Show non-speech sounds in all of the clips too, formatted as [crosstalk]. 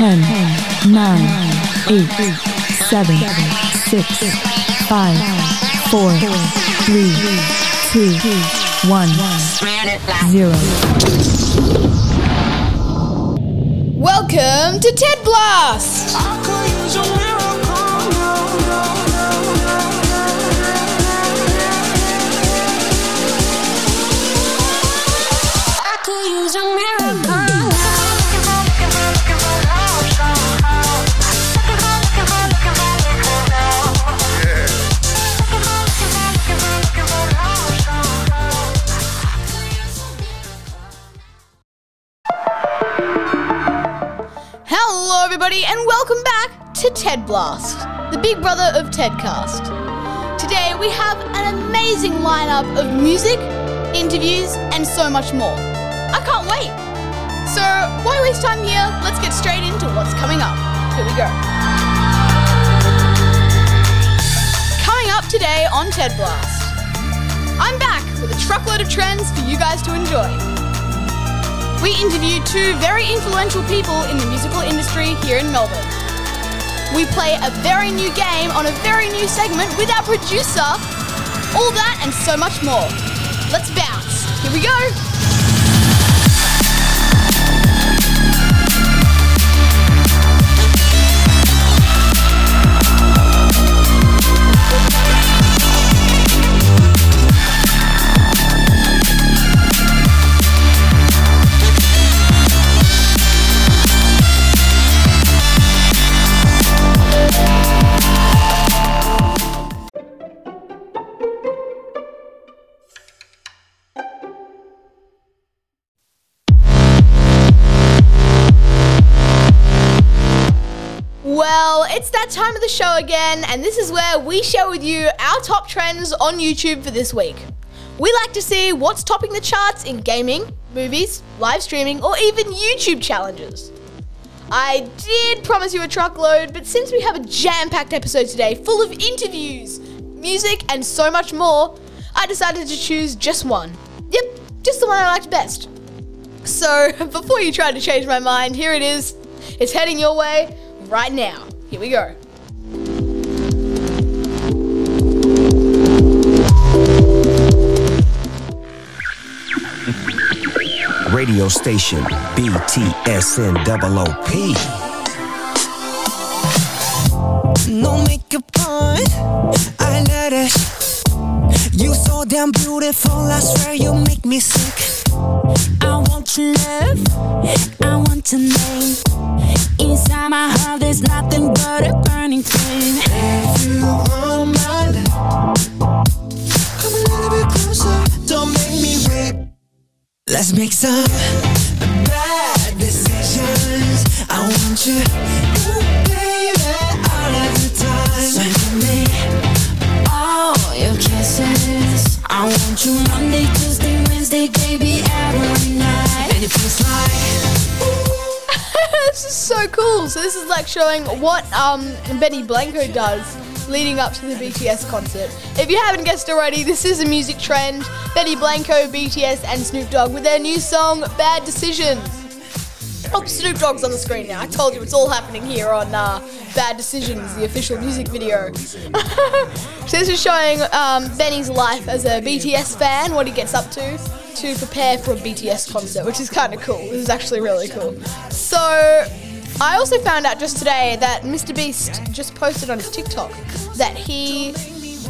10, 9, 8, 7, 6, 5, 4, 3, 2, 1, 0. Welcome to TED Blast! Everybody, and welcome back to TED Blast, the big brother of TEDcast. Today, we have an amazing lineup of music, interviews, and so much more. I can't wait. So, why waste time here? Let's get straight into what's coming up. Here we go. Coming up today on TED Blast, I'm back with a truckload of trends for you guys to enjoy. We interview two very influential people in the musical industry here in Melbourne. We play a very new game on a very new segment with our producer. All that and so much more. Let's bounce. Here we go. Time of the show again, and this is where we share with you our top trends on YouTube for this week. We like to see what's topping the charts in gaming, movies, live streaming, or even YouTube challenges. I did promise you a truckload, but since we have a jam packed episode today full of interviews, music, and so much more, I decided to choose just one. Yep, just the one I liked best. So, [laughs] before you try to change my mind, here it is. It's heading your way right now. Here we go. Radio station BTSN OOP. No makeup on, I let it. You so damn beautiful, I swear you make me sick. I want your love, I want your name. Inside my heart, there's nothing but a burning flame. If you want my love, Let's make some bad decisions. I want you, ooh, baby, all of the time. So. I want you Monday, Tuesday, Wednesday, baby, every night. And it feels like [laughs] this is so cool. So this is like showing what um Benny Blanco does leading up to the BTS concert. If you haven't guessed already, this is a music trend. Benny Blanco, BTS, and Snoop Dogg with their new song "Bad Decisions." Oh, Snoop Dogg's on the screen now. I told you it's all happening here on uh, Bad Decisions, the official music video. [laughs] so this is showing um, Benny's life as a BTS fan, what he gets up to to prepare for a BTS concert, which is kind of cool. This is actually really cool. So I also found out just today that Mr. Beast just posted on his TikTok that he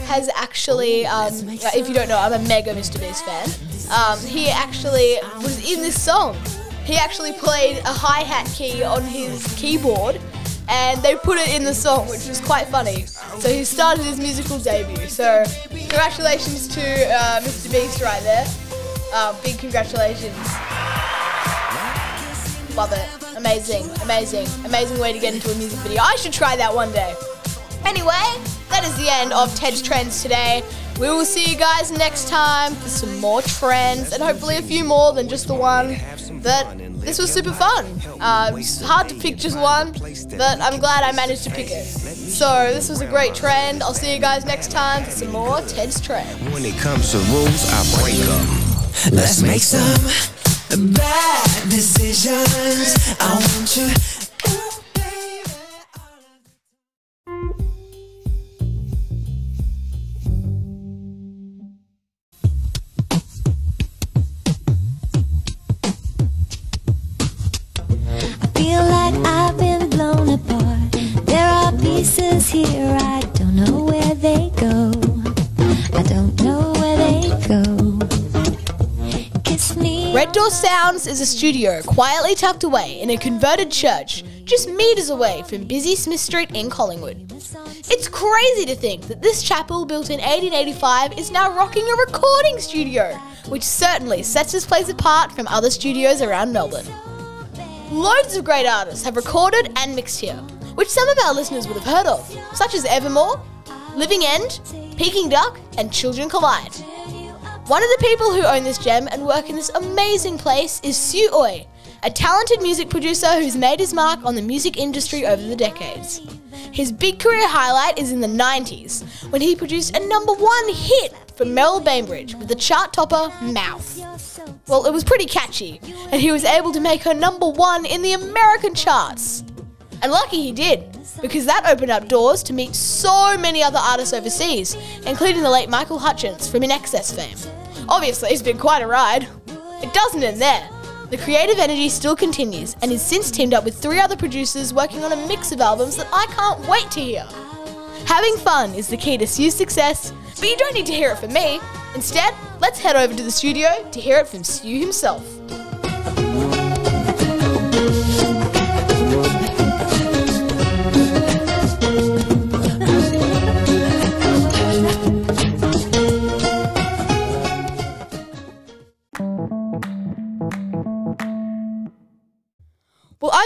has actually, um, if you don't know, I'm a mega Mr. Beast fan. Um, he actually was in this song. He actually played a hi hat key on his keyboard and they put it in the song, which was quite funny. So he started his musical debut. So congratulations to uh, Mr. Beast right there. Uh, big congratulations. Love it. Amazing, amazing, amazing way to get into a music video. I should try that one day. Anyway, that is the end of Ted's Trends today. We will see you guys next time for some more trends and hopefully a few more than just the one. But this was super fun. Uh, it's hard to pick just one, but I'm glad I managed to pick it. So this was a great trend. I'll see you guys next time for some more Ted's Trends. When it comes to rules, I break them. Let's make some bad decisions. I want you. Sounds is a studio quietly tucked away in a converted church just meters away from busy Smith Street in Collingwood. It's crazy to think that this chapel, built in 1885, is now rocking a recording studio, which certainly sets this place apart from other studios around Melbourne. Loads of great artists have recorded and mixed here, which some of our listeners would have heard of, such as Evermore, Living End, Peking Duk, and Children Collide. One of the people who own this gem and work in this amazing place is Sue Oi, a talented music producer who's made his mark on the music industry over the decades. His big career highlight is in the 90s, when he produced a number one hit for Merril Bainbridge with the chart topper Mouth. Well, it was pretty catchy, and he was able to make her number one in the American charts. And lucky he did, because that opened up doors to meet so many other artists overseas, including the late Michael Hutchence from INXS fame. Obviously, it's been quite a ride. It doesn't end there. The creative energy still continues and is since teamed up with three other producers working on a mix of albums that I can't wait to hear. Having fun is the key to Sue's success, but you don't need to hear it from me. Instead, let's head over to the studio to hear it from Sue himself.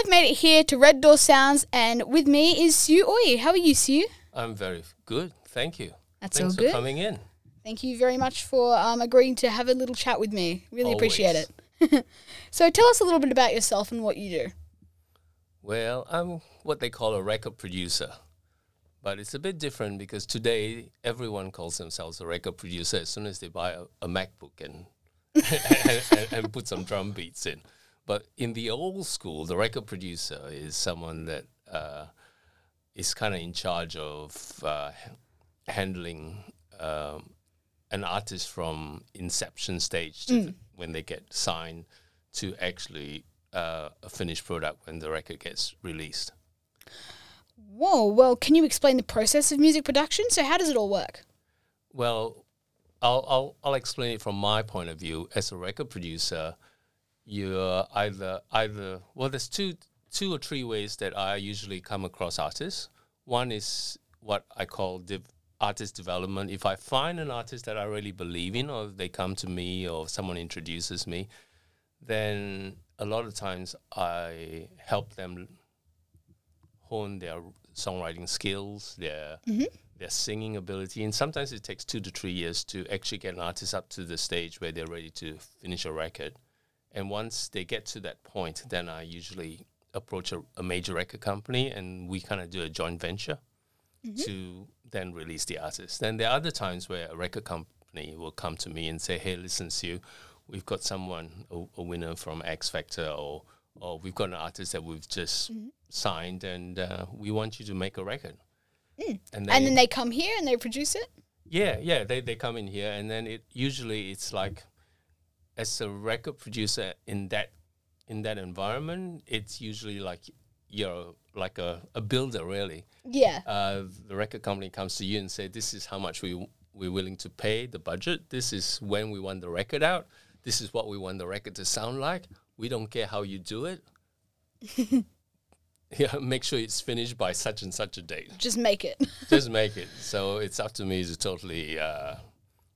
I've made it here to Red Door Sounds, and with me is Sue Oye. How are you, Sue? I'm very good. Thank you. That's Thanks all good. for coming in. Thank you very much for um, agreeing to have a little chat with me. Really appreciate it. [laughs] so, tell us a little bit about yourself and what you do. Well, I'm what they call a record producer. But it's a bit different because today everyone calls themselves a record producer as soon as they buy a, a MacBook and, [laughs] and, and, and put some drum beats in. But in the old school, the record producer is someone that uh, is kind of in charge of uh, handling um, an artist from inception stage to the- when they get signed to actually uh, a finished product when the record gets released. Whoa, well, can you explain the process of music production? So, how does it all work? Well, I'll, I'll, I'll explain it from my point of view. As a record producer, you're uh, either either well, there's two two or three ways that I usually come across artists. One is what I call dev- artist development. If I find an artist that I really believe in, or they come to me, or someone introduces me, then a lot of times I help them hone their songwriting skills, their mm-hmm. their singing ability, and sometimes it takes two to three years to actually get an artist up to the stage where they're ready to finish a record. And once they get to that point, then I usually approach a, a major record company and we kind of do a joint venture mm-hmm. to then release the artist. Then there are other times where a record company will come to me and say, "Hey, listen, Sue, we've got someone, a, a winner from X Factor, or or we've got an artist that we've just mm-hmm. signed, and uh, we want you to make a record." Mm. And, And then they come here and they produce it? yeah, yeah, they, they come in here, and then it usually it's like, as a record producer in that in that environment, it's usually like you're like a, a builder, really. Yeah. Uh, the record company comes to you and say, "This is how much we we're willing to pay the budget. This is when we want the record out. This is what we want the record to sound like. We don't care how you do it. [laughs] [laughs] yeah, make sure it's finished by such and such a date." Just make it. just make it. So it's up to me to totally uh,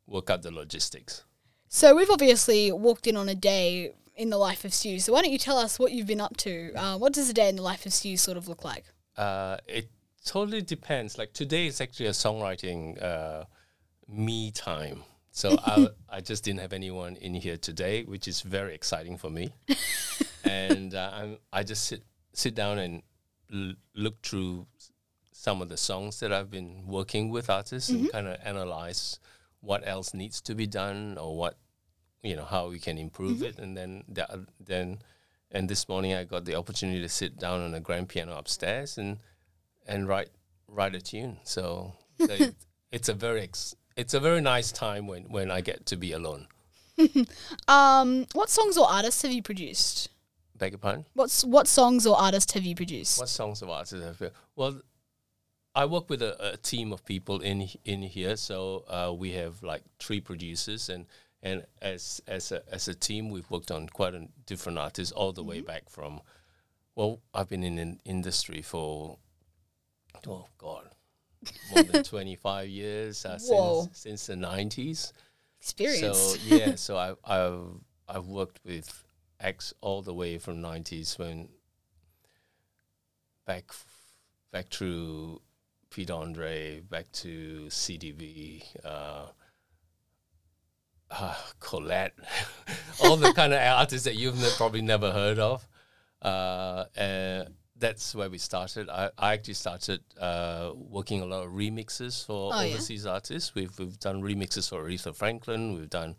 work out the logistics. So, we've obviously walked in on a day in the life of Stu. So, why don't you tell us what you've been up to? Uh, what does a day in the life of Stu sort of look like? Uh, it totally depends. Like today is actually a songwriting uh, me time. So [laughs] I, I just didn't have anyone in here today, which is very exciting for me. [laughs] and uh, I'm, I just sit sit down and l- look through some of the songs that I've been working with artists and kind of analyze what else needs to be done or what you know how we can improve it and then the, oth- then and this morning I got the opportunity to sit down on a grand piano upstairs and and write write a tune so, [laughs] so it, it's a very ex, it's a very nice time when when I get to be alone [laughs] Um, what songs or artists have you produced? Beg your pardon? What's what songs or artists have you produced? What songs of artists have you? Well, I work with a, a team of people in in here, so uh, we have like three producers, and and as as a as a team, we've worked on quite a different artists all the way back from. Well, I've been in an industry for, oh God, more than [laughs] twenty five years uh, since since the nineties. Experience. So yeah, [laughs] so I, I've I've worked with acts all the way from nineties when back back through Pete Andre, back to CDB, uh, uh, Colette, [laughs] all the kind of artists that you've ne- probably never heard of. Uh, and that's where we started. I, I actually started uh, working a lot of remixes for Oh, yeah? overseas artists. We've we've done remixes for Aretha Franklin. We've done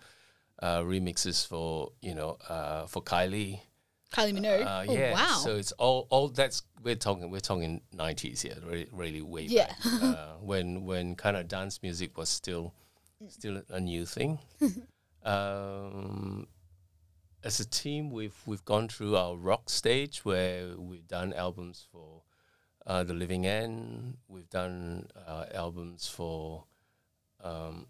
uh, remixes for you know uh, for Kylie. Kylie Minogue. Uh, oh, yeah. wow. So it's all all that's we're talking we're talking nineties here, really, really way Yeah. back uh, [laughs] when when kind of dance music was still still a new thing. [laughs] um, as a team, we've we've gone through our rock stage where we've done albums for uh, the Living End. We've done uh, albums for um,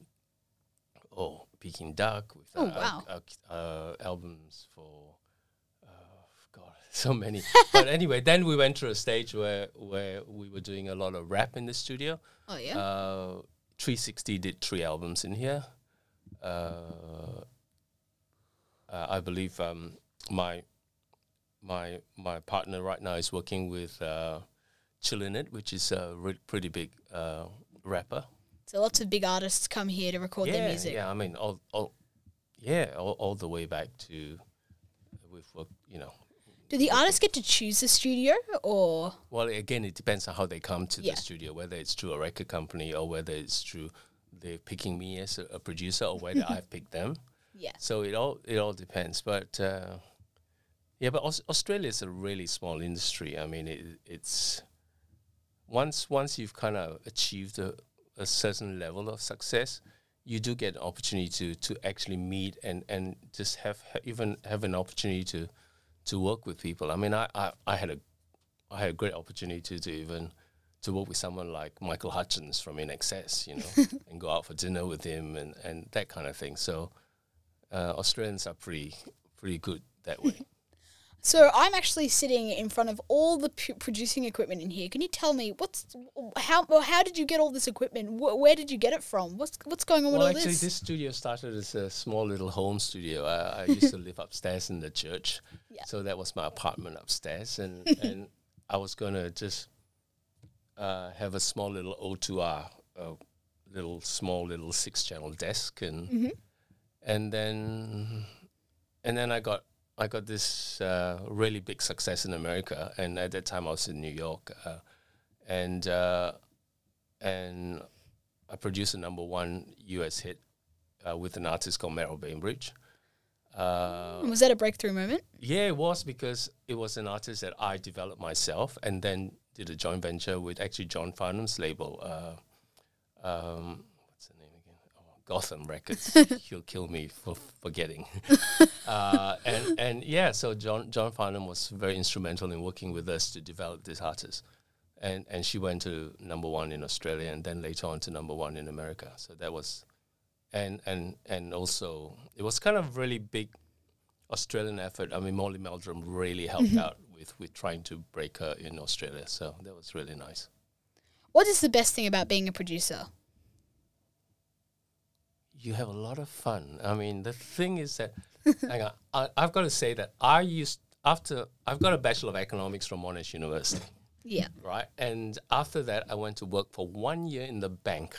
oh Peking Duk. We've Oh, done wow. uh, uh, albums for God, [laughs] so many. but anyway, then we went through a stage where where we were doing a lot of rap in the studio. oh yeah. Uh, 360 did three albums in here. Uh, uh, I believe um, my my my partner right now is working with uh, Chillinit, which is a re- pretty big uh, rapper. so lots of big artists come here to record their music. yeah. I mean, all, all yeah, all, all the way back to we've worked. You know, Do the artists get to choose the studio or Well, again, it depends on how they come to Yeah. the studio, whether it's through a record company or whether it's through they're picking me as a, a producer or whether [laughs] I've picked them. yeah? So it all it all depends. But uh, yeah, but Aus- Australia is a really small industry. I mean, it, it's once once you've kind of achieved a, a certain level of success, you do get an opportunity to to actually meet and and just have ha- even have an opportunity to to work with people. I mean, I I, I had a I had a great opportunity to, even to work with someone like Michael Hutchence from INXS, you know, [laughs] and go out for dinner with him and, and that kind of thing. So uh, Australians are pretty pretty good that way. [laughs] So I'm actually sitting in front of all the p- producing equipment in here. Can you tell me what's how well, how did you get all this equipment? Wh- where did you get it from? What's what's going on well, with all this? Actually, this? this studio started as a small little home studio. I, I used to live upstairs in the church, [laughs] Yeah. so that was my apartment upstairs, and [laughs] and I was gonna just uh, have a small little O2R, a little small little six channel desk, and Mm-hmm. and then and then I got I got this uh, really big success in America, and at that time I was in New York, uh, and uh, and I produced a number one US hit uh, with an artist called Merril Bainbridge. Uh, was that a breakthrough moment? yeah, it was because it was an artist that I developed myself, and then did a joint venture with actually John Farnham's label. Uh, um, what's the name again? Oh, Gotham Records. [laughs] He'll kill me for forgetting. [laughs] uh, and and yeah, so John John Farnham was very instrumental in working with us to develop this artist. And and she went to number one in Australia, and then later on to number one in America. So that was, and and and also it was kind of really big Australian effort. I mean, Molly Meldrum really helped out with with trying to break her in Australia. So that was really nice. What is the best thing about being a producer? You have a lot of fun. I mean, the thing is that, [laughs] hang on, I, I've got to say that I used after I've got a bachelor of economics from Monash University, Yeah. right? And after that, I went to work for one year in the bank,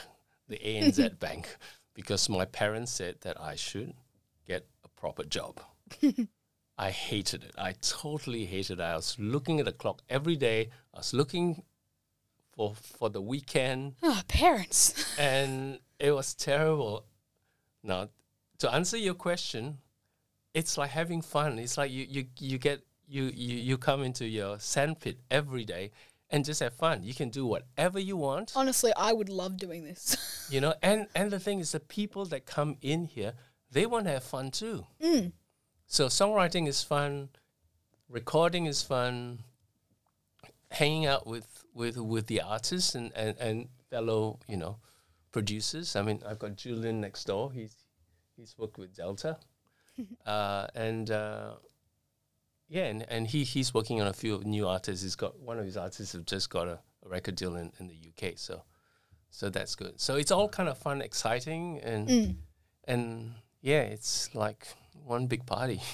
the ANZ [laughs] Bank, because my parents said that I should get a proper job. [laughs] I hated it. I totally hated it. I was looking at the clock every day. I was looking for for the weekend Oh, parents. and it was terrible. Now, to answer your question, it's like having fun. It's like you you you get you you you come into your sandpit every day and just have fun. You can do whatever you want, Honestly, I would love doing this. [laughs] you know. And and the thing is, the people that come in here, they want to have fun too. Mm. So songwriting is fun. recording is fun. Hanging out with with with the artists and and and fellow you know producers. I mean, I've got Julian next door. He's he's worked with Delta, [laughs] uh, and uh, yeah, and, and he he's working on a few new artists. He's got one of his artists have just got a, a record deal in, in the UK. So so that's good. So it's all kind of fun, exciting, and and yeah, it's like one big party. [laughs]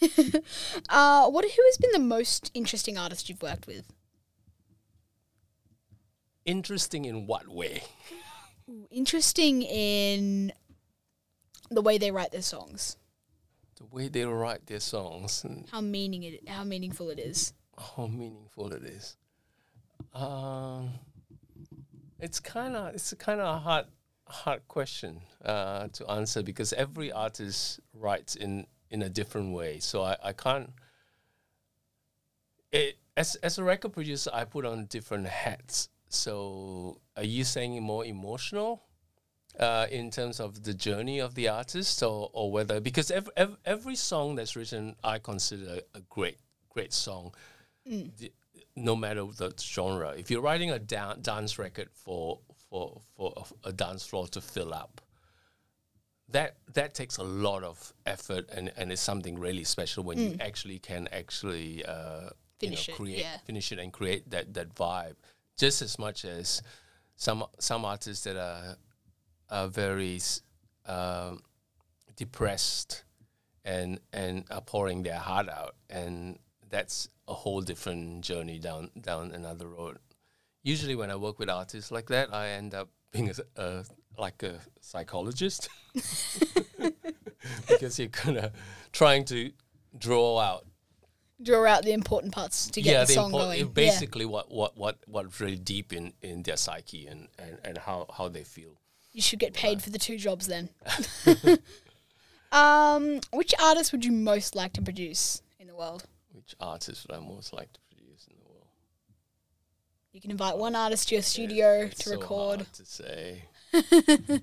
[laughs] Uh, what? Who has been the most interesting artist you've worked with? Interesting in what way? Interesting in the way they write their songs. The way they write their songs and How meaning it, how meaningful it is. how meaningful it is. Um, it's kind of it's a kind of a hard hard question uh, to answer because every artist writes in in a different way. So I, I can't. It as as a record producer, I put on different hats. So are you saying more emotional? uh, in terms of the journey of the artist, or, or whether because every, every every song that's written, I consider a great great song, the- no matter the genre. If you're writing a dan- dance record for for for a, a dance floor to fill up, that that takes a lot of effort and and it's something really special when you actually can actually uh, Finish you it, know, create yeah. finish it and create that that vibe just as much as some some artists that are are very um, depressed and and are pouring their heart out. And that's a whole different journey down down another road. Usually when i work with artists like that i end up being a, a- like a psychologist. [laughs] [laughs] Because you're kind of trying to draw out Draw out the important parts to get the, song import- going. basically what what what what's really deep in in their psyche and and, and how how they feel. You should get paid for the two jobs then. [laughs] [laughs] um, which artist would you most like to produce in the world? which artist would i most like to produce in the world You can invite one artist to your studio It's to so record. to say. [laughs]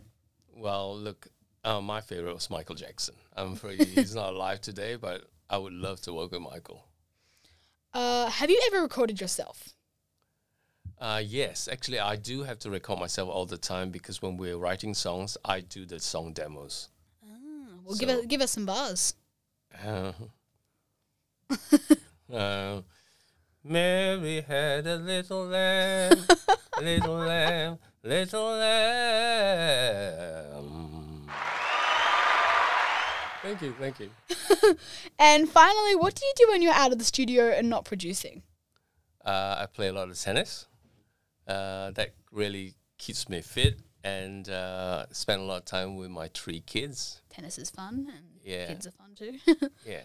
well, look, uh, my favorite was Michael Jackson. I'm afraid he's not alive today, but I would love to work with Michael. Uh, have you ever recorded yourself? Uh, yes, actually, I do have to record myself all the time because when we're writing songs, I do the song demos. Well, give us give us some bars. Uh, [laughs] uh, Mary had a little lamb, little lamb, little lamb. Thank you, thank you. [laughs] And finally, what do you do when you're out of the studio and not producing? Uh, I play a lot of tennis. Uh, that really keeps me fit and uh, spend a lot of time with my three kids. Tennis is fun, and Yeah. kids are fun too. [laughs] Yeah.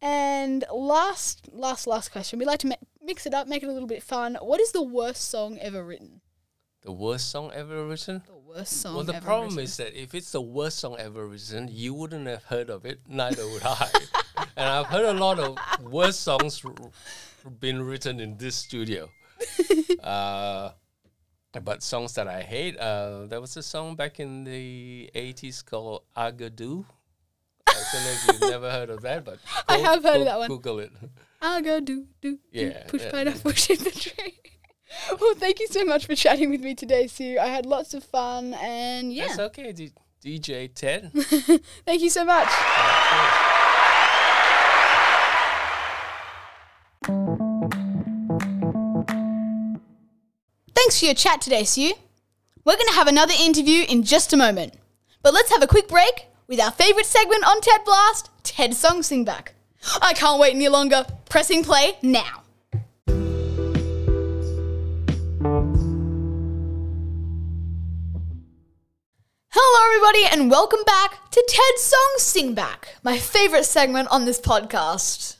and last, last, last question. We like to mi- mix it up, make it a little bit fun. What is the worst song ever written? The worst song ever written? The worst song. Well, the problem written. is that if it's the worst song ever written, you wouldn't have heard of it, neither would I. [laughs] and I've heard a lot of worst songs r- been written in this studio. [laughs] uh, but songs that I hate, uh, there was a song back in the 80s called Agadoo. I don't know if you've never heard of that, but [laughs] I have heard of that one. Google it. Go do do do, push yeah. pineapple push in the tree. Well, thank you so much for chatting with me today, Sue. I had lots of fun, and yeah, That's okay, D- DJ Ted. [laughs] thank you so much. Thanks for your chat today, Sue. We're going to have another interview in just a moment. But let's have a quick break with our favourite segment on TED Blast, TED Song Sing Back. I can't wait any longer. Pressing play now. Hello, everybody, and welcome back to TED Song Sing Back, my favourite segment on this podcast.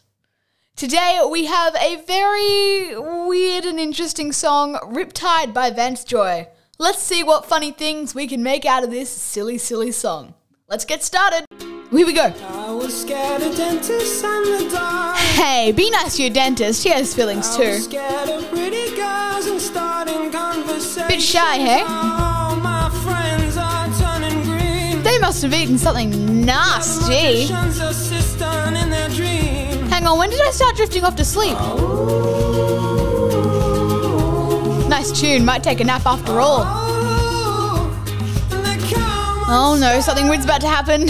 Today we have a very weird and interesting song, Riptide by Vance Joy. Let's see what funny things we can make out of this silly, silly song. Let's get started. Here we go. I was scared of dentists and the dark. Hey, be nice to your dentist. He has feelings too. scared of pretty girls and starting conversations. Bit shy, hey? Must have eaten something nasty. Emotions are system in their dream. Hang on, when did I start drifting off to sleep? Nice tune. Might take a nap after all. Oh no, something weird's about to happen. [laughs]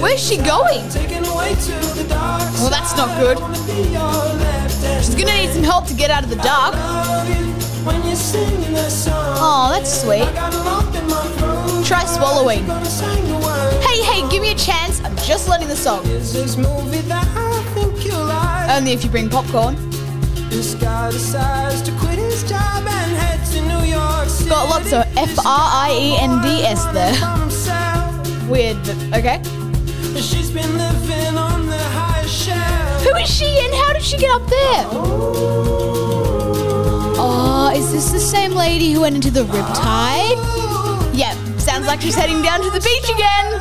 Where's she going? Well, that's not good. She's gonna need some help to get out of the dark. Oh, that's sweet. Try swallowing. Hey, hey, give me a chance. I'm just learning the song. Only if you bring popcorn. This guy decides to quit his job and head to New York City. Got lots of F R I E N D S there. Weird, but okay. She's been living on the highest. Who is she and how did she get up there? Oh. oh, is this the same lady who went into the riptide? Sounds like she's heading down to the beach again.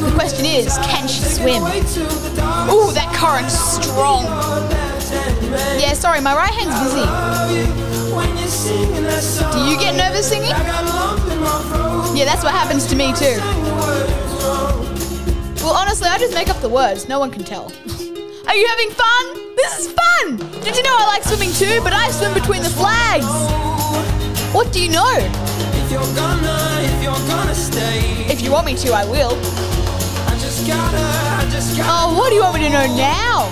The question is, can she swim? Ooh, that current's strong. Yeah, sorry, my right hand's busy. Do you get nervous singing? Yeah, that's what happens to me too. Well, honestly, I just make up the words. No one can tell. [laughs] Are you having fun? This is fun! Did you know I like swimming too? But I swim between the flags. What do you know? If you're gonna, if you're gonna stay, If you want me to, I will. I just gotta, I just gotta. Oh, what do you want me to know now?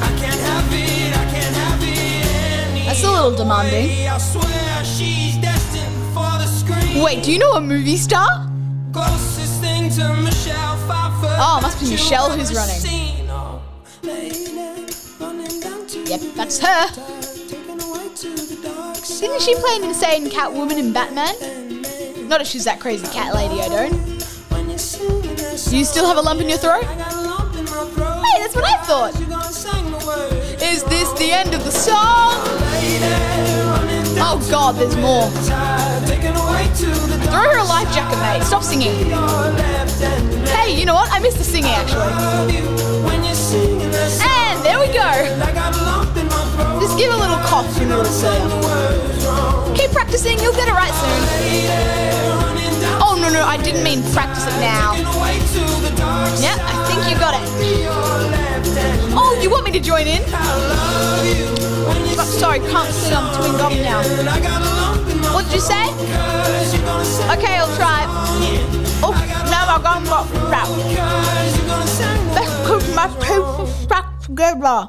I can't have it, I can't have it any That's a little demanding. I swear she's destined for the screen. Wait, do you know a movie star? Closest thing to Michelle Pfeiffer. Oh, must be Michelle who's running. Oh, lady, running down to Yep, that's her. Didn't she play an insane Catwoman in Batman? Not if she's that crazy cat lady, I don't. Do you still have a lump in your throat? Hey, that's what I thought. Is this the end of the song? Oh god, there's more. Throw her a life jacket, mate. Stop singing. Hey, you know what? I missed the singing actually. And there we go. Just give a little cough in the receive. Keep practicing, you'll get it right soon. Oh no no, I didn't mean practice it now. Yep, I think you got it. Oh, you want me to join in? Oh, sorry, can't sing. I'm chewing gum now. What did you say? Okay, I'll try. Oh, now [laughs] my gum got wrapped. Let's put my back together.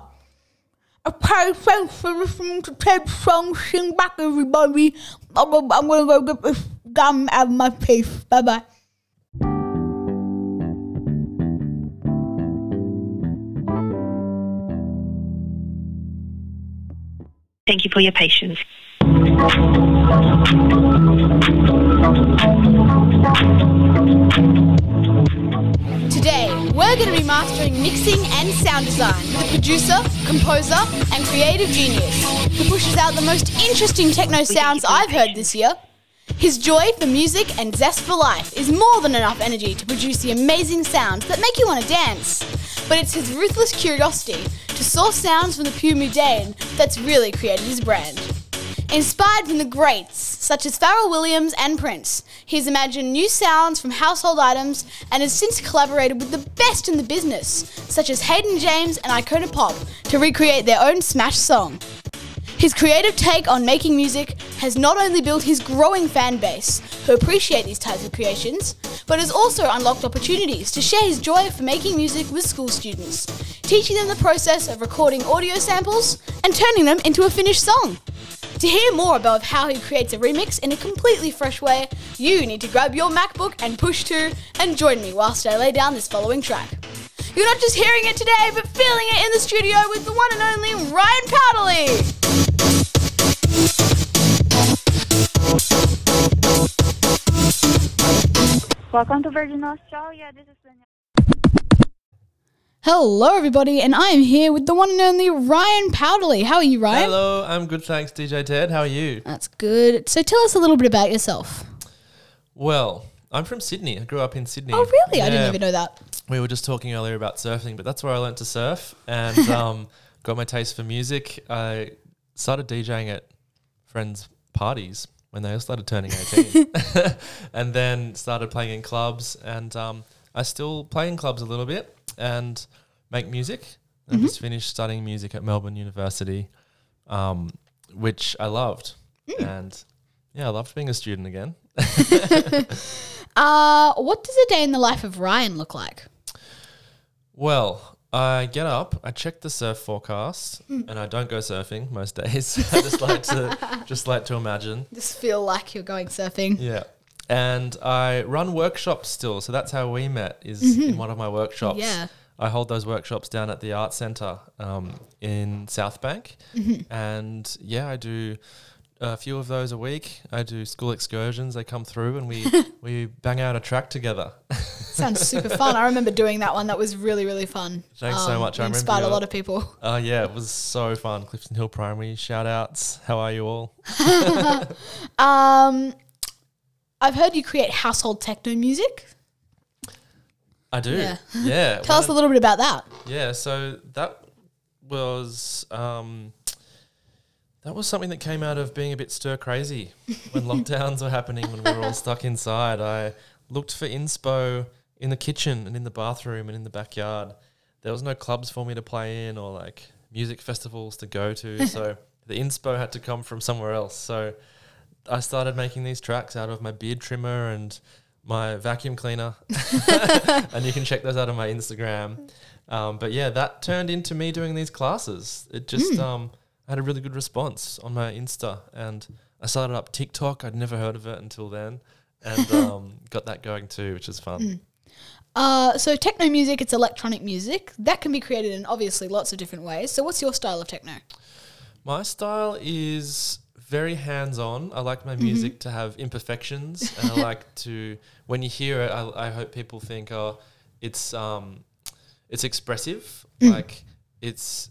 Okay, thanks for listening to Ted's song. Sing back, everybody. I'm gonna, I'm gonna go get this gum out of my face. Bye bye. Thank you for your patience. Today, we're going to be mastering mixing and sound design with a producer, composer, and creative genius who pushes out the most interesting techno sounds I've heard this year. His joy for music and zest for life is more than enough energy to produce the amazing sounds that make you want to dance. But it's his ruthless curiosity to source sounds from the pure mundane that's really created his brand. Inspired from the greats such as Pharrell Williams and Prince, he's imagined new sounds from household items and has since collaborated with the best in the business, such as Hayden James and Icona Pop, to recreate their own smash song. His creative take on making music has not only built his growing fan base, who appreciate these types of creations, but has also unlocked opportunities to share his joy for making music with school students, teaching them the process of recording audio samples and turning them into a finished song. To hear more about how he creates a remix in a completely fresh way, you need to grab your MacBook and push to and join me whilst I lay down this following track. You're not just hearing it today, but feeling it in the studio with the one and only Ryan Powderly. Welcome to Virgin Australia. This is Sonia. Hello, everybody, and I am here with the one and only Ryan Powderly. How are you, Ryan? Hello, I'm good, thanks, DJ Ted. How are you? That's good. So tell us a little bit about yourself. Well, I'm from Sydney. I grew up in Sydney. Oh, really? I didn't even know that. We were just talking earlier about surfing, but that's where I learned to surf and [laughs] um, got my taste for music. I started DJing at friends' parties when they all started turning 18. [laughs] [laughs] and then started playing in clubs. And um, I still play in clubs a little bit and make music. I just finished studying music at Melbourne University, um, which I loved. And yeah, I loved being a student again. [laughs] [laughs] Uh, what does a day in the life of Ryan look like? Well, I get up, I check the surf forecast, and I don't go surfing most [laughs] days. I just like to just like to imagine. Just feel like you're going surfing. Yeah. And I run workshops still, so that's how we met. Is in one of my workshops. Yeah. I hold those workshops down at the Art Centre um, in South Bank, and yeah, I do a few of those a week. I do school excursions. They come through, and we [laughs] we bang out a track together. [laughs] Sounds super fun. I remember doing that one. That was really, really fun. Thanks so much. I remember inspired a lot of people. Oh yeah, it was so fun. Clifton Hill Primary, shout outs. How are you all? [laughs] Um, I've heard you create household techno music. I do. Yeah. [laughs] Yeah. Tell us a little bit about that. Yeah, so that was um, that was something that came out of being a bit stir crazy [laughs] when lockdowns were happening when we were all stuck inside. I looked for inspo in the kitchen and in the bathroom and in the backyard. There was no clubs for me to play in or like music festivals to go to, [laughs] so the inspo had to come from somewhere else. So I started making these tracks out of my beard trimmer and my vacuum cleaner, [laughs] [laughs] and you can check those out on my Instagram. Um, but yeah, that turned into me doing these classes. It just um, I had a really good response on my Insta, and I started up TikTok. I'd never heard of it until then, and [laughs] um, got that going too, which is fun. Uh, so techno music, it's electronic music that can be created in obviously lots of different ways. So what's your style of techno? My style is very hands on. I like my music to have imperfections, and I [laughs] like to when you hear it, I, I hope people think, oh, it's um, it's expressive. Like it's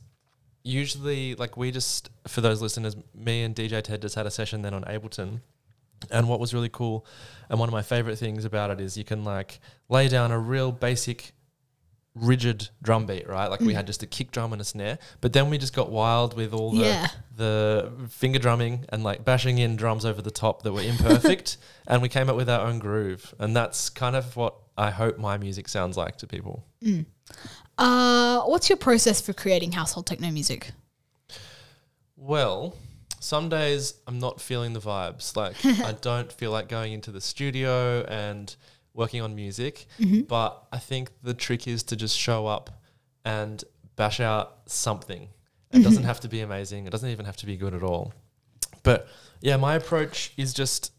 usually like we just for those listeners, me and DJ Ted just had a session then on Ableton. And what was really cool, and one of my favorite things about it is you can like lay down a real basic rigid drum beat, right? Like we had just a kick drum and a snare, but then we just got wild with all the Yeah. the finger drumming and like bashing in drums over the top that were imperfect, [laughs] and we came up with our own groove, and that's kind of what I hope my music sounds like to people. Uh, what's your process for creating household techno music? Well, some days I'm not feeling the vibes. Like [laughs] I don't feel like going into the studio and working on music. But I think the trick is to just show up and bash out something. It doesn't have to be amazing. It doesn't even have to be good at all. But yeah, my approach is just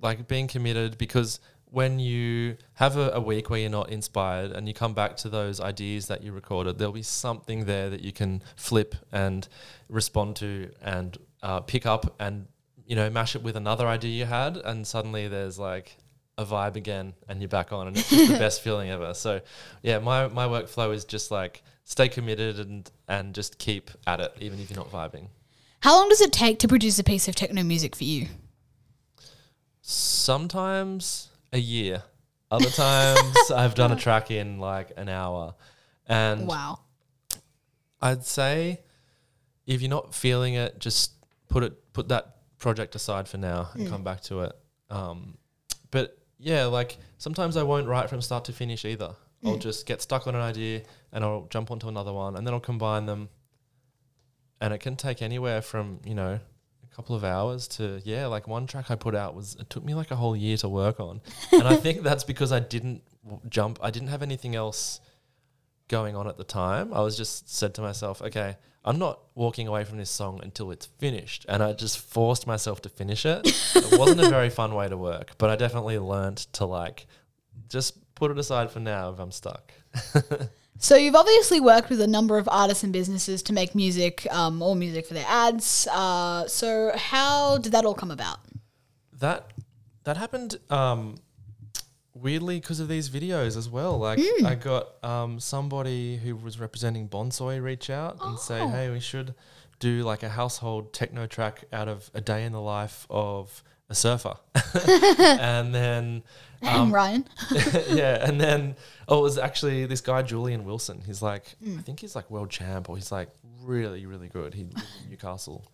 like being committed because when you have a, a week where you're not inspired and you come back to those ideas that you recorded, there'll be something there that you can flip and respond to and uh, pick up and you know mash it with another idea you had, and suddenly there's like a vibe again, and you're back on, and it's just the [laughs] best feeling ever. So yeah, my my workflow is just like stay committed and and just keep at it, even if you're not vibing. How long does it take to produce a piece of techno music for you? sometimes a year. Other times [laughs] I've done a track in like an hour. And Wow. I'd say if you're not feeling it, just put it put that project aside for now and come back to it. Um, but yeah, like sometimes I won't write from start to finish either. I'll hmm. just get stuck on an idea and I'll jump onto another one and then I'll combine them. And it can take anywhere from, you know, a couple of hours to yeah, like one track I put out was it took me like a whole year to work on. and I [laughs] think that's because I didn't w- jump I didn't have anything else going on at the time. I was just said to myself, okay, I'm not walking away from this song until it's finished. And I just forced myself to finish it. it wasn't a [laughs] very fun way to work, but I definitely learned to like just put it aside for now if I'm stuck. [laughs] So you've obviously worked with a number of artists and businesses to make music, um, or music for their ads. Uh, so how did that all come about? that that happened um, weirdly because of these videos as well. Like I got um, somebody who was representing Bonsai reach out and say, "Hey, we should do like a household techno track out of a day in the life of a surfer," [laughs] and then. [laughs] Um, Ryan. [laughs] yeah, and then oh, it was actually this guy Julian Wilson. He's like, I think he's like world champ, or he's like really, really good. He lives in Newcastle,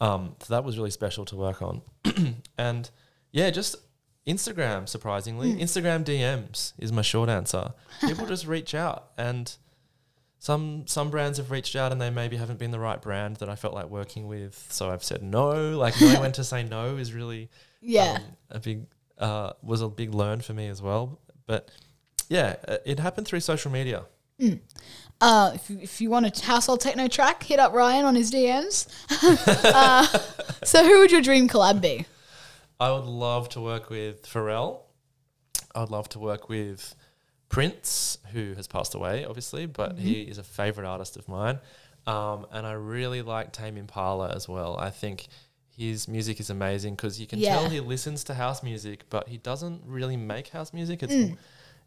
Um, so that was really special to work on. [clears throat] and yeah, just Instagram, surprisingly. Mm. Instagram DMs is my short answer. People just reach out and some some brands have reached out and they maybe haven't been the right brand that I felt like working with. So I've said no. Like knowing when to say no is really Yeah. um, a big uh, was a big learn for me as well. But yeah, uh, it happened through social media. Uh, if, you- if you want a household techno track, hit up Ryan on his DMs. [laughs] uh, so, who would your dream collab be? I would love to work with Pharrell. I would love to work with Prince, who has passed away, obviously, but he is a favorite artist of mine. Um, and I really like Tame Impala as well. I think his music is amazing because you can Yeah. tell he listens to house music, but he doesn't really make house music. It's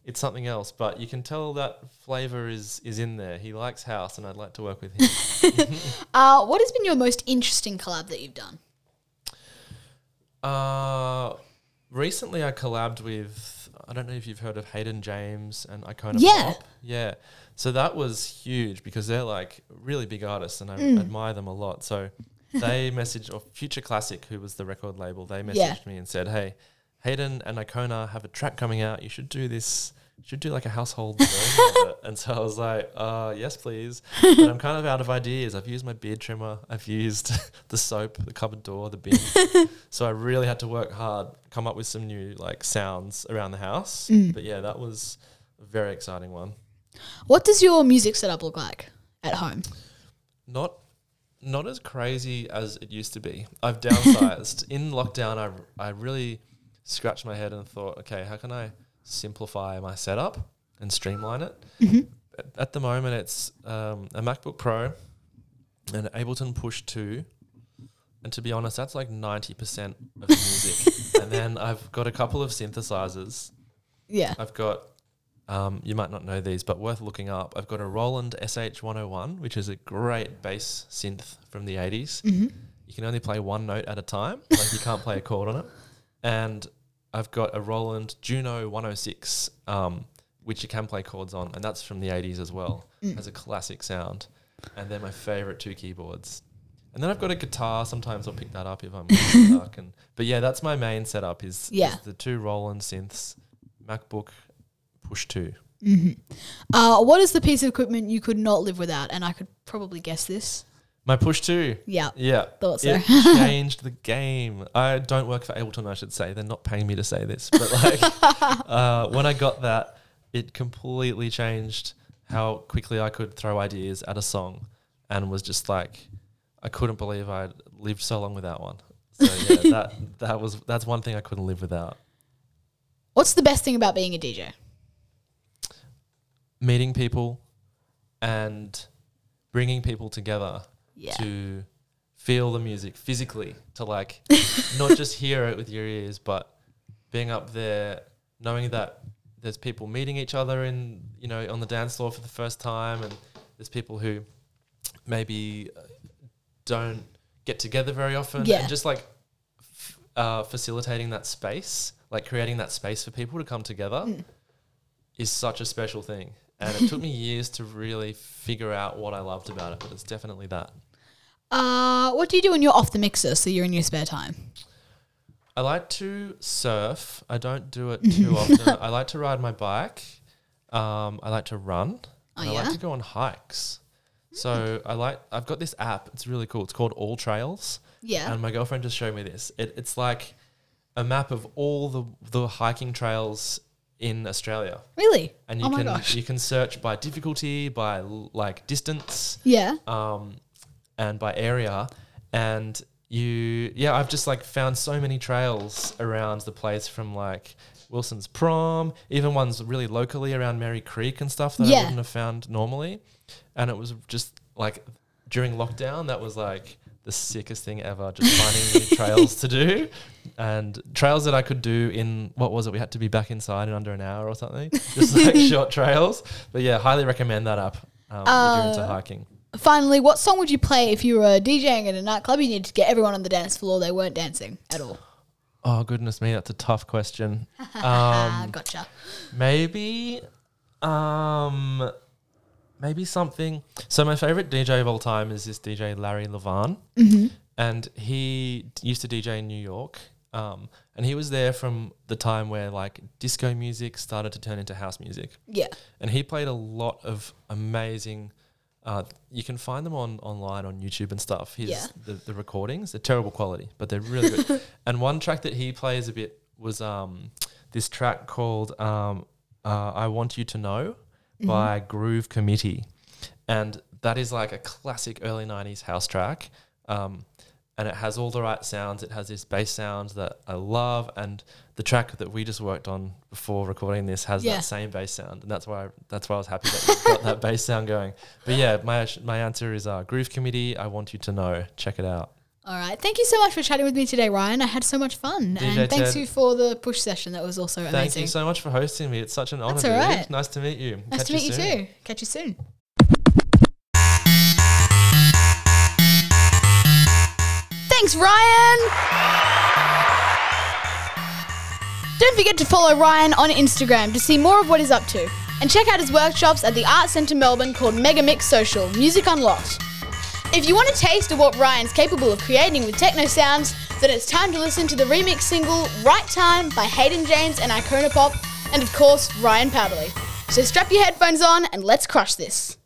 it's something else, but you can tell that flavor is is in there. He likes house, and I'd like to work with him. [laughs] Uh, what has been your most interesting collab that you've done? Uh, recently I collabed with I don't know if you've heard of Hayden James and Icona Yeah. Pop. Yeah. So that was huge because they're like really big artists and I Mm. admire them a lot. So [laughs] they messaged or Future Classic, who was the record label, they messaged Yeah. me and said, Hey, Hayden and Icona have a track coming out. You should do this should do like a household [laughs] version of it. And so I was like, uh, yes, please. But I'm kind of out of ideas. I've used my beard trimmer, I've used [laughs] the soap, the cupboard door, the bin. [laughs] so I really had to work hard, come up with some new like sounds around the house. Mm. But yeah, that was a very exciting one. What does your music setup look like at home? Not not as crazy as it used to be. I've downsized. In lockdown I I really scratched my head and thought, okay, how can I simplify my setup and streamline it? At, at the moment it's um, a MacBook Pro, an Ableton Push 2, and to be honest, that's like 90% of music. [laughs] and then I've got a couple of synthesizers. Yeah. I've got, um, you might not know these, but worth looking up. I've got a Roland SH101, which is a great bass synth from the 80s. Mhm. You can only play one note at a time, like you can't play a chord on it. And I've got a Roland Juno 106, um, which you can play chords on, and that's from the 80s as well. Mm. Has a classic sound. And they're my favorite two keyboards. And then I've got a guitar. Sometimes I'll pick that up if I'm [laughs] stuck. And but yeah, that's my main setup. Is, Yeah. is the two Roland synths, MacBook Push Two. hmm Uh, what is the piece of equipment you could not live without? And I could probably guess this. My Push Two. Yeah. Yeah. Thought so. It [laughs] changed the game. I don't work for Ableton, I should say. They're not paying me to say this, but like [laughs] uh, when I got that, it completely changed how quickly I could throw ideas at a song, and was just like, I couldn't believe I'd lived so long without one. So yeah, [laughs] that that was that's one thing I couldn't live without. What's the best thing about being a DJ? meeting people and bringing people together Yeah. to feel the music physically to like [laughs] not just hear it with your ears but being up there knowing that there's people meeting each other in you know on the dance floor for the first time and there's people who maybe uh, don't get together very often Yeah. and just like f- uh, facilitating that space like creating that space for people to come together Mm. is such a special thing. And it took me [laughs] years to really figure out what I loved about it, but it's definitely that. Uh, what do you do when you're off the mixer? So you're in your spare time. I like to surf. I don't do it [laughs] too often. I like to ride my bike. Um, I like to run. Oh, and I yeah? like to go on hikes. So I like. I've got this app. It's really cool. It's called All Trails. Yeah. And my girlfriend just showed me this. It, it's like a map of all the the hiking trails in Australia. Really? And you oh my can gosh. you can search by difficulty, by like distance. Yeah. Um, and by area, and you yeah, I've just like found so many trails around the place from like Wilson's Prom, even ones really locally around Merri Creek and stuff that Yeah. I wouldn't have found normally. And it was just like during lockdown, that was like the sickest thing ever, just finding new [laughs] trails to do. And trails that I could do in what was it? We had to be back inside in under an hour or something. Just like [laughs] short trails. But yeah, highly recommend that app um, if you're into Uh, hiking. Finally, what song would you play if you were DJing at a nightclub? You needed to get everyone on the dance floor. They weren't dancing at all. Oh goodness me, that's a tough question. [laughs] Um, [laughs] gotcha. maybe, um, maybe something. So my favorite DJ of all time is this DJ Larry Levan, Mhm. and he used to DJ in New York. Um, and he was there from the time where like disco music started to turn into house music. Yeah. And he played a lot of amazing. Uh, you can find them on online on YouTube and stuff. His Yeah. the, the recordings, they're terrible quality, but they're really good. [laughs] and one track that he plays a bit was um, this track called um, uh, "I Want You to Know" Mm-hmm. by Groove Committee, and that is like a classic early '90s house track. Um, and it has all the right sounds. It has this bass sound that I love, and the track that we just worked on before recording this has Yeah. that same bass sound, and that's why that's why I was happy that you got that bass sound going. But yeah, my my answer is uh, Groove Committee. I want you to know. Check it out. All right. Thank you so much for chatting with me today, Ryan. I had so much fun. DJ and thanks Ted. you for the push session. That was also Thank amazing. Thank you so much for hosting me. It's such an honor. That's all dude. Nice to meet you. nice Catch to meet you, soon. too. Catch you soon. Thanks, Ryan. Don't forget to follow Ryan on Instagram to see more of what he's up to. And check out his workshops at the Arts Centre Melbourne called Megamix Social Music Unlocked. If you want a taste of what Ryan's capable of creating with techno sounds, then it's time to listen to the remix single Right Time by Hayden James and Icona Pop, and of course, Ryan Powderly. So strap your headphones on and let's crush this.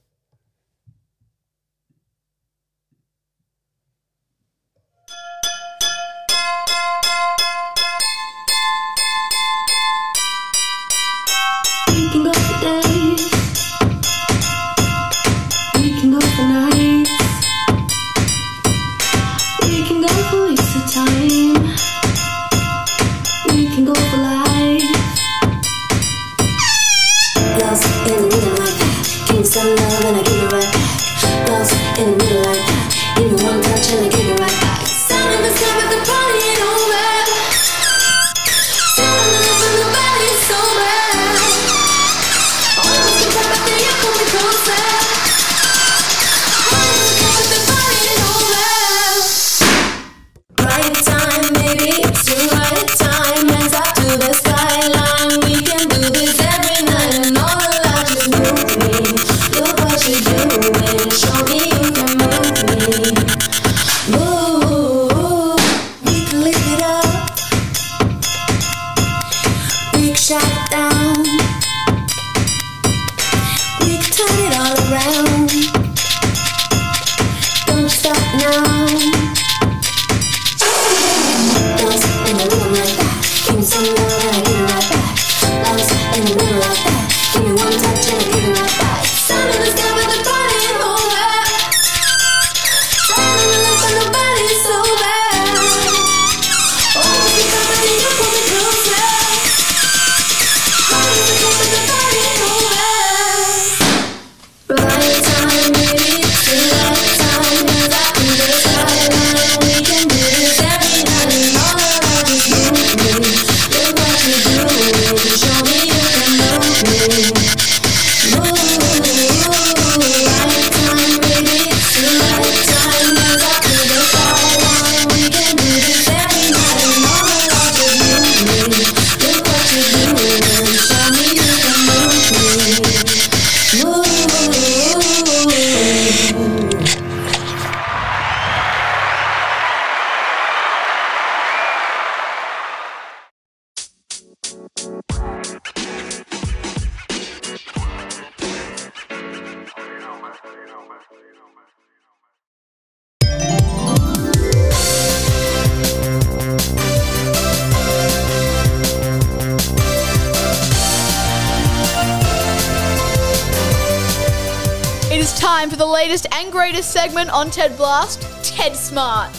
Segment on TED Blast, TED Smart.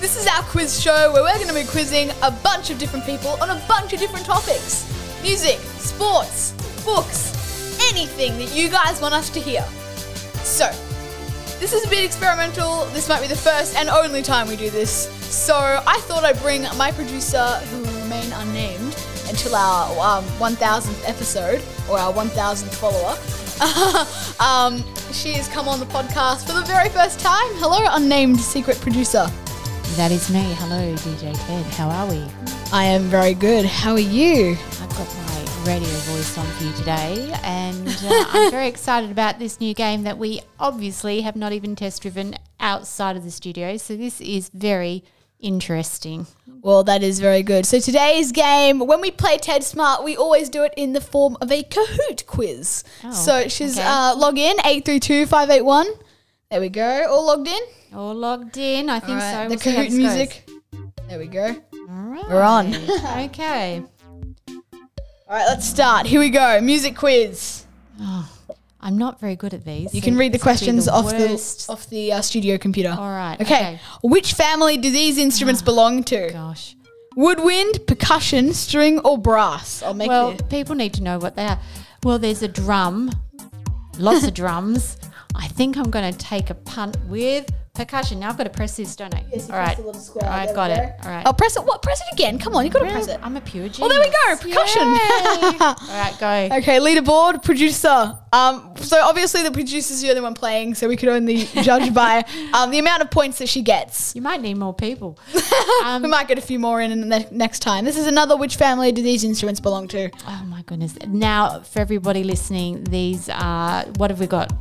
This is our quiz show where we're going to be quizzing a bunch of different people on a bunch of different topics music, sports, books, anything that you guys want us to hear. So, this is a bit experimental. This might be the first and only time we do this. So, I thought I'd bring my producer, who will remain unnamed until our um, 1000th episode or our 1000th follower. [laughs] um, she has come on the podcast for the very first time. Hello, unnamed secret producer. That is me. Hello, DJ Ted. How are we? I am very good. How are you? I've got my radio voice on for you today, and uh, I'm very [laughs] excited about this new game that we obviously have not even test driven outside of the studio. So this is very interesting. Well, that is very good. So today's game, when we play Ted Smart, we always do it in the form of a Kahoot quiz. Oh, so she's okay. uh, log in eight three two five eight one. There we go. All logged in. All logged in. I think right, so. The We'll how Kahoot music. There we go. All right. We're on. [laughs] [laughs] okay. All right, let's start. Here we go. Music quiz. Oh, I'm not very good at these. You so can read the this could be questions off the off the uh, studio computer. All right. Okay. okay. Which family do these instruments belong to? Gosh. Woodwind, percussion, string, or brass? I'll make Well, the people need to know what they are. Well, there's a drum, lots of [laughs] drums. I think I'm going to take a punt with percussion. Now I've got to press this, don't I? Yes, you All press right. the little square. I There got we it. go. All right. Oh, press it. What? Press it again. Come on, you've got to press it. I'm a pure genius. Oh, there we go. Percussion. [laughs] All right, go. Okay, leaderboard, producer. Um, so obviously the producer's the only one playing, so we could only [laughs] judge by um, the amount of points that she gets. You might need more people. Um, [laughs] we might get a few more in, in the ne- next time. This is another. Which family do these instruments belong to? Oh my goodness. Now, for everybody listening, these are what have we got?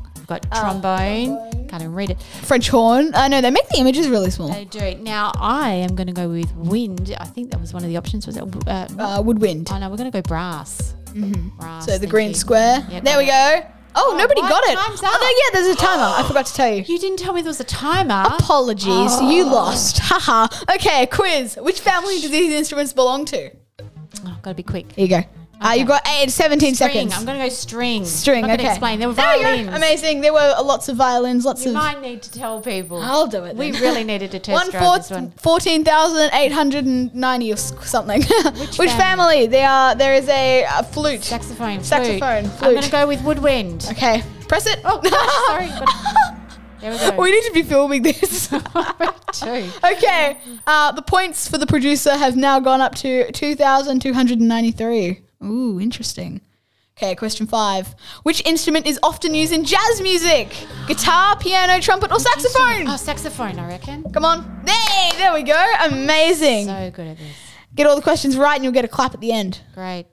We've got Uh, trombone. Can't even read it. French horn. I know they make the images really small. They do. Now, I am going to go with wind. I think that was one of the options. Was it? Uh, Uh, woodwind. oh no, we're going to go brass. Mm-hmm. Brass. So the thank green you. square. Yep, there we go. Oh, nobody what? got it. Time's Oh, no, yeah, there's a timer. I forgot to tell you. You didn't tell me there was a timer. Apologies, you lost. [laughs] Haha. okay, quiz. Which family do these instruments belong to? Oh, got to be quick. Here you go. Uh, Okay. you've got eight, 17 String. seconds. I'm going to go string. String, I'm not okay. going to explain. There were There violins. Amazing. There were lots of violins, lots You of. might need to tell people. I'll do it. We really needed to [laughs] test One drive this one. four, 14,890 or something. [laughs] Which, family? family? They are, there is a, a flute. Saxophone. flute. Saxophone, I'm going to go with woodwind. Okay, press it. Oh, gosh, [laughs] sorry. We go. we need to be filming this. Okay, uh, the points for the producer have now gone up to 2,293. Ooh, interesting. Okay, question five. Which instrument is often used in jazz music? Guitar, piano, trumpet, or saxophone? Oh, saxophone, I reckon. Come on. Hey, there we go. Amazing. So good at this. Get all the questions right and you'll get a clap at the end. Great.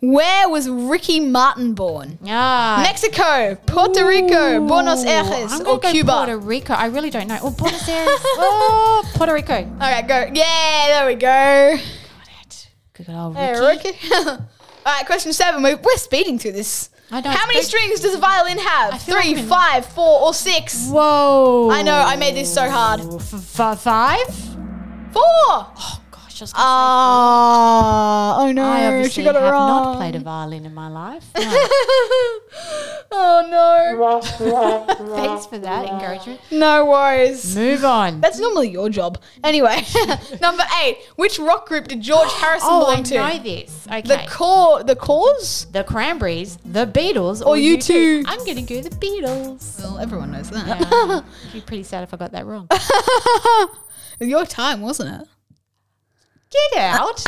Where was Ricky Martin born? Ah. Mexico, Puerto Rico, Buenos Aires, I'm or go Cuba? Puerto Rico. I really don't know. Oh, Buenos Aires. [laughs] oh, Puerto Rico. All right, go. Yeah, there we go. Got it. Good old Hey, Ricky. [laughs] All right, question seven. We're, we're speeding through this. I know, How many strings does a violin have? feel like I'm five, four, or six? Whoa. I know, I made this so hard. F- f- five? Four. Oh, gosh. I was gonna Ah, oh no, four. I obviously she got it have wrong. not played a violin in my life. [laughs] No. Oh no. [laughs] Thanks for that encouragement. no, no worries. Move on. That's normally your job. Anyway, [laughs] number eight. Which rock group did George [gasps] Harrison oh, I belong to? know this. Okay. The core, the Corrs. the Cranberries, the Beatles, Or U2. two. I'm going to go the Beatles. Well, everyone knows that. Yeah. [laughs] I'd be pretty sad if I got that wrong. Your time, wasn't it? Get out.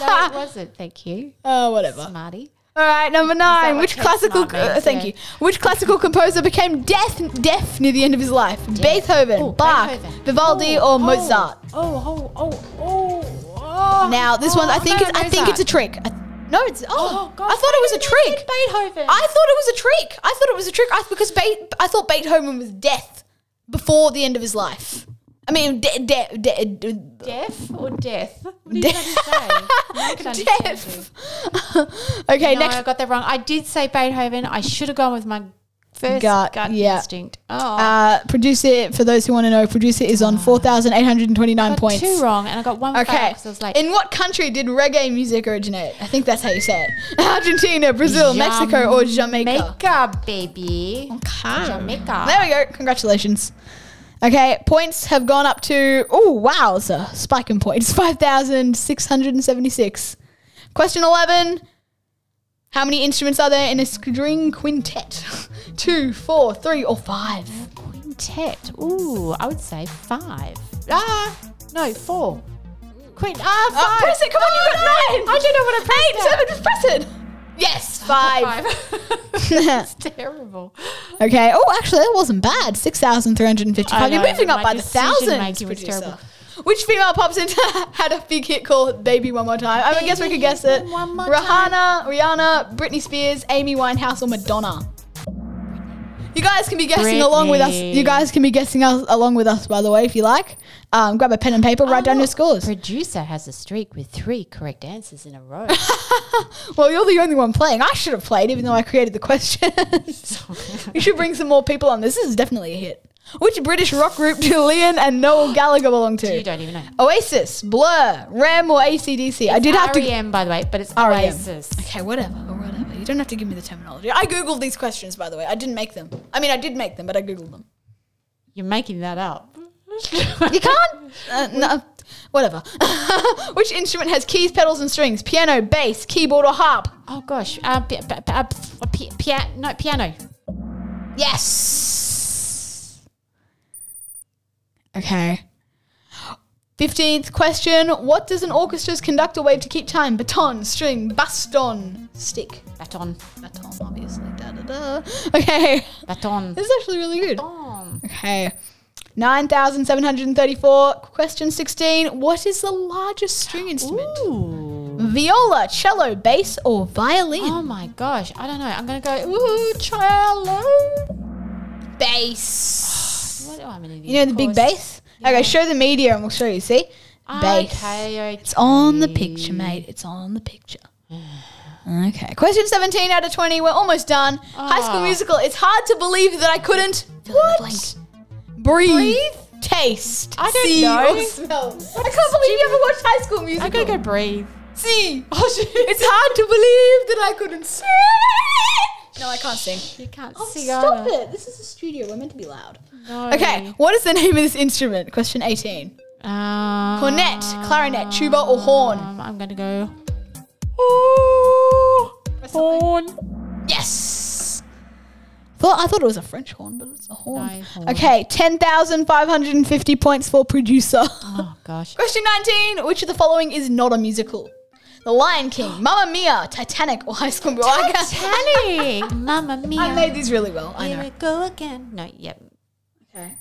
no, it wasn't. Thank you, Oh, whatever. Smarty. All right, number nine. Which classical? Uh, thank Yeah. you. Which classical composer became deaf deaf near the end of his life? Beethoven, Oh, Bach, Beethoven. Vivaldi, Oh, or Mozart? Oh, oh, oh, oh, oh. Now this one, I Oh, think it's I think it's a trick. I, no, it's oh, Oh, gosh, I thought it was a trick. Beethoven. I thought it was a trick. I thought it was a trick I, because Be- I thought Beethoven was deaf before the end of his life. I mean, de- de- de- de- Deaf or death? What are you trying to say? [laughs] I can understand you. deaf. okay, No, next I got that wrong. I did say Beethoven. I should have gone with my first Gut, gut, yeah. instinct. Oh, Uh, producer, for those who want to know, producer is on 4,829 I points. two wrong, and I got one Okay. because I was like, In what country did reggae music originate? I think that's how you say it. [laughs] Argentina, Brazil, Mexico, or Jamaica? Jamaica, baby. Okay. Jamaica. There we go. Congratulations. Okay, points have gone up to, oh, wow, it's a spike in points [laughs] 5,676. Question 11 How many instruments are there in a string quintet? [laughs] Two, four, three, or five? Quintet. Ooh, I would say five. Ah, no, four. Queen. Ah, Oh, five. press it. Come on, you got nine. I don't know what I pressed. Eight, seven, just press it. Yes, five. [laughs] [laughs] It's terrible. okay. Oh, actually, that wasn't bad. 6,355. I You're know, moving up my by the thousands. was producer. terrible. Which female pop singer [laughs] had a big hit called Baby One More Time? I guess we could guess it. One More Rihanna, Rihanna, Britney Spears, Amy Winehouse, or Madonna? You guys can be guessing along with us. You guys can be guessing us along with us, by the way, if you like. Um, grab a pen and paper, write down your scores. Producer has a streak with three correct answers in a row. [laughs] Well, you're the only one playing. I should have played, even though I created the question. [laughs] [laughs] you should bring some more people on. This is definitely a hit. Which British rock group do Liam and Noel Gallagher belong to? you don't even know. Oasis, Blur, Ram, or ACDC? I did have to. REM, by the way, but it's REM. Oasis. Okay, whatever, whatever. Don't have to give me the terminology. I googled these questions, by the way. I didn't make them. I mean, I did make them, but I googled them. You're making that up. [laughs] You can't. Uh, no, whatever. [laughs] Which instrument has keys, pedals, and strings? Piano, bass, keyboard, or harp? Oh gosh, uh, pi- pi- pi- uh, pia- no, piano. Yes. Okay. 15th question. What does an orchestra's conductor wave to keep time? Baton, string, baston, stick. Baton. Baton, obviously. Da, da, da. Okay. Baton. This is actually really good. Okay. 9,734. Question 16. What is the largest string instrument? Viola, cello, bass, or violin? Oh my gosh, I don't know. I'm gonna go ooh cello. Bass. What? Oh, I'm an idiot. You know the big course. Bass? Okay, show the media and we'll show you. See? Bass. Okay, It's on the picture, mate. It's on the picture. [sighs] Okay. Question 17 out of 20. We're almost done. High School Ah. Musical. It's hard to believe that I couldn't. What? Breathe. Taste. I don't see, know. Or smell. I can't believe you ever watched High School Musical. I gotta go breathe. See. it's hard to believe that I couldn't sing. [laughs] No, I can't sing. You can't Oh, sing. stop either. it. This is a studio. We're meant to be loud. No. Okay. What is the name of this instrument? Question 18. Um, Cornet, clarinet, tuba, or horn? um, I'm gonna go. Oh, Horn. Yes. Thought I thought it was a French horn, but it's a horn. No, horn. Okay, ten thousand five hundred and fifty points for producer. Oh gosh. [laughs] Question nineteen: Which of the following is not a musical? The Lion King, [gasps] Mamma Mia, Titanic, or High School Musical? Titanic, [laughs] Mamma Mia. I made these really well. I Here know. we go again. No, yep. Okay.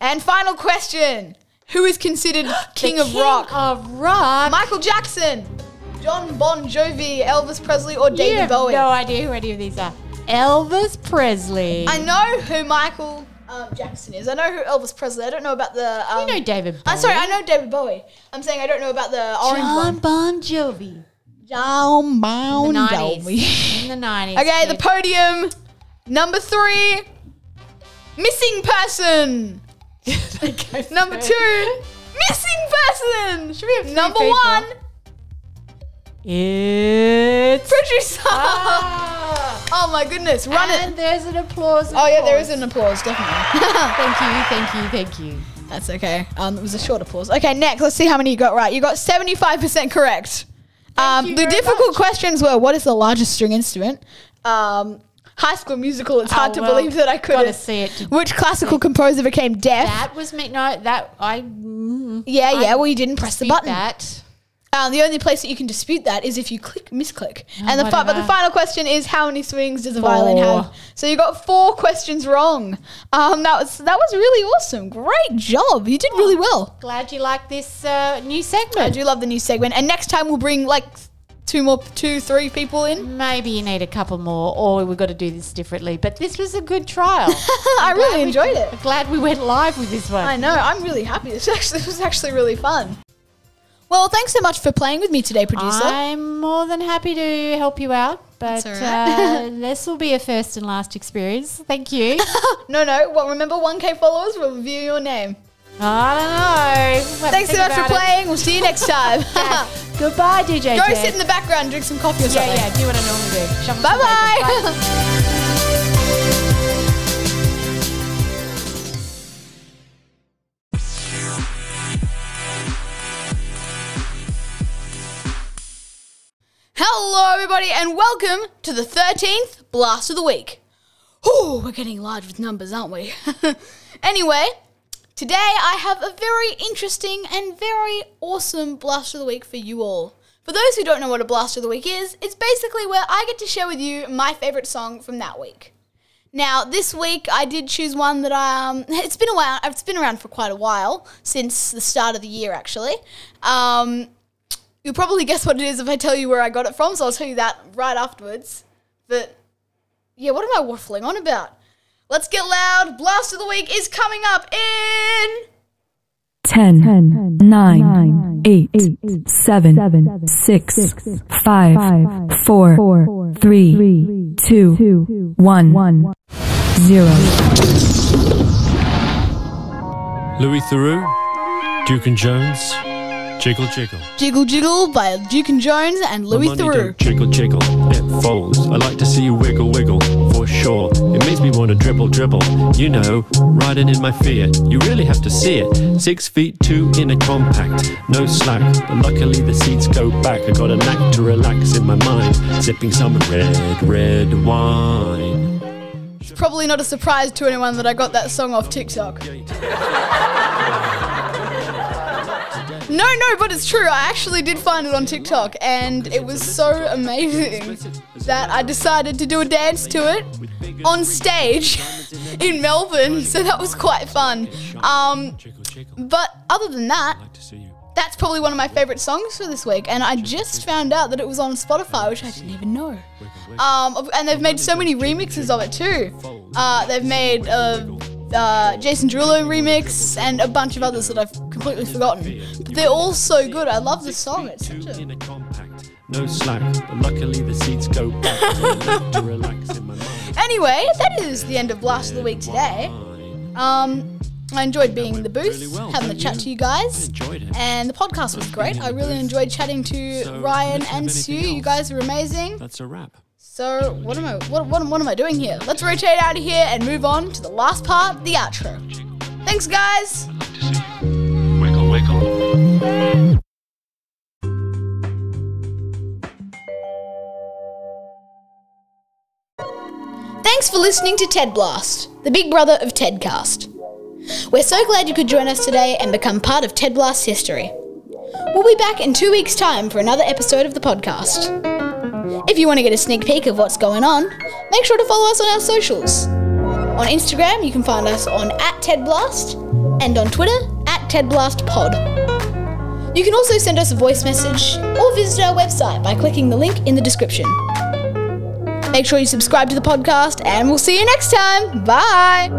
And final question: Who is considered [gasps] king The of rock? King of rock. Michael Jackson, Jon Bon Jovi, Elvis Presley, or you David have Bowie? no idea who any of these are. Elvis Presley. I know who Michael um, Jackson is. I know who Elvis Presley. I don't know about the. Um, you know David Bowie. I'm sorry, I know David Bowie. I'm saying I don't know about the orange John one. Bon Jovi. John In Bon the Jovi. 90s. In the 90s. Okay, the podium. Number three, missing person. [laughs] [laughs] Number two, missing person. Should we have Number people? one, It's. producer. Ah. Oh my goodness, run and it. there's an applause. Oh yeah, there is an applause, definitely. [laughs] Thank you, thank you, thank you. That's okay. Um, it was a short applause. Okay, next, let's see how many you got right. You got 75% correct. Um, you the difficult much. questions were what is the largest string instrument? Um, high school musical, it's hard Oh, to well, believe that I couldn't. see it. Which classical composer became deaf? That was me. No, that I. mm, yeah, yeah, well, you didn't press the button. That. Um, the only place that you can dispute that is if you click misclick. and the fi- but the final question is how many swings does a violin have? So you got four questions wrong. Um, that was that was really awesome. Great job. You did really well. Glad you like this uh, new segment. I do love the new segment. And next time we'll bring like two more, two, three people in. Maybe you need a couple more, or we've got to do this differently. But this was a good trial. [laughs] I really we- enjoyed it. I'm glad we went live with this one. I know. I'm really happy. This actually this was actually really fun. Well, thanks so much for playing with me today, producer. I'm more than happy to help you out, but That's all right. uh, [laughs] this will be a first and last experience. Thank you. [laughs] no, no. Well, remember, 1K followers will review your name. I don't know. We'll Thanks so much for it. playing. We'll see you next [laughs] time. Goodbye, DJ. Go sit in the background, drink some coffee or Yeah, something. yeah. Do what I normally do. Some Bye bye. Hello, everybody, and welcome to the 13th Blast of the Week. Oh, we're getting large with numbers, aren't we? [laughs] anyway, today I have a very interesting and very awesome Blast of the Week for you all. For those who don't know what a Blast of the Week is, it's basically where I get to share with you my favorite song from that week. Now, this week I did choose one that I, um, [laughs] it's been a while, it's been around for quite a while, since the start of the year actually. Um, You'll probably guess what it is if I tell you where I got it from, so I'll tell you that right afterwards. But yeah, what am I waffling on about? Let's get loud. Blast of the week is coming up in 10, 9, 8, 7, 6, 5, 4, 3, 2, 1, 0. Louis Theroux, Duke and Jones, Jiggle Jiggle. Jiggle Jiggle by Duke and Jones and Louis Theroux. Jiggle Jiggle, it folds. I like to see you wiggle wiggle, for sure. It makes me want to dribble dribble. You know, riding in my Fiat. You really have to see it. Six feet two in a compact, no slack. But luckily the seats go back. I got a knack to relax in my mind, sipping some red, red wine. It's probably not a surprise to anyone that I got that song off TikTok. [laughs] No, no, but it's true. I actually did find it on TikTok, and it was so amazing that I decided to do a dance to it on stage [laughs] in Melbourne. So that was quite fun. Um, but other than that, that's probably one of my favorite songs for this week, and I just found out that it was on Spotify, which I didn't even know. Um, and they've made so many remixes of it too. Uh, they've made a uh, Jason Derulo remix and a bunch of others that I've completely forgotten. But they're all so good. I love the song. It's such a No slack, but luckily the seats go back. I got a knack to relax in my mind. [laughs] Anyway, that is the end of Blast of the Week today. Um, I enjoyed being in the booth, having a chat to you guys, and the podcast was great. I really enjoyed chatting to Ryan and Sue. You guys are amazing. That's a wrap. So what am I what, what, what am I doing here? Let's rotate out of here and move on to the last part, the outro. Thanks guys. Wiggle wiggle. Thanks for listening to TED Blast, the big brother of TEDcast. We're so glad you could join us today and become part of TED Blast history. We'll be back in two weeks' time for another episode of the podcast. If you want to get a sneak peek of what's going on, make sure to follow us on our socials. On Instagram, you can find us on at TEDBlast and on Twitter at TEDBlastPod. You can also send us a voice message or visit our website by clicking the link in the description. Make sure you subscribe to the podcast, and we'll see you next time. Bye.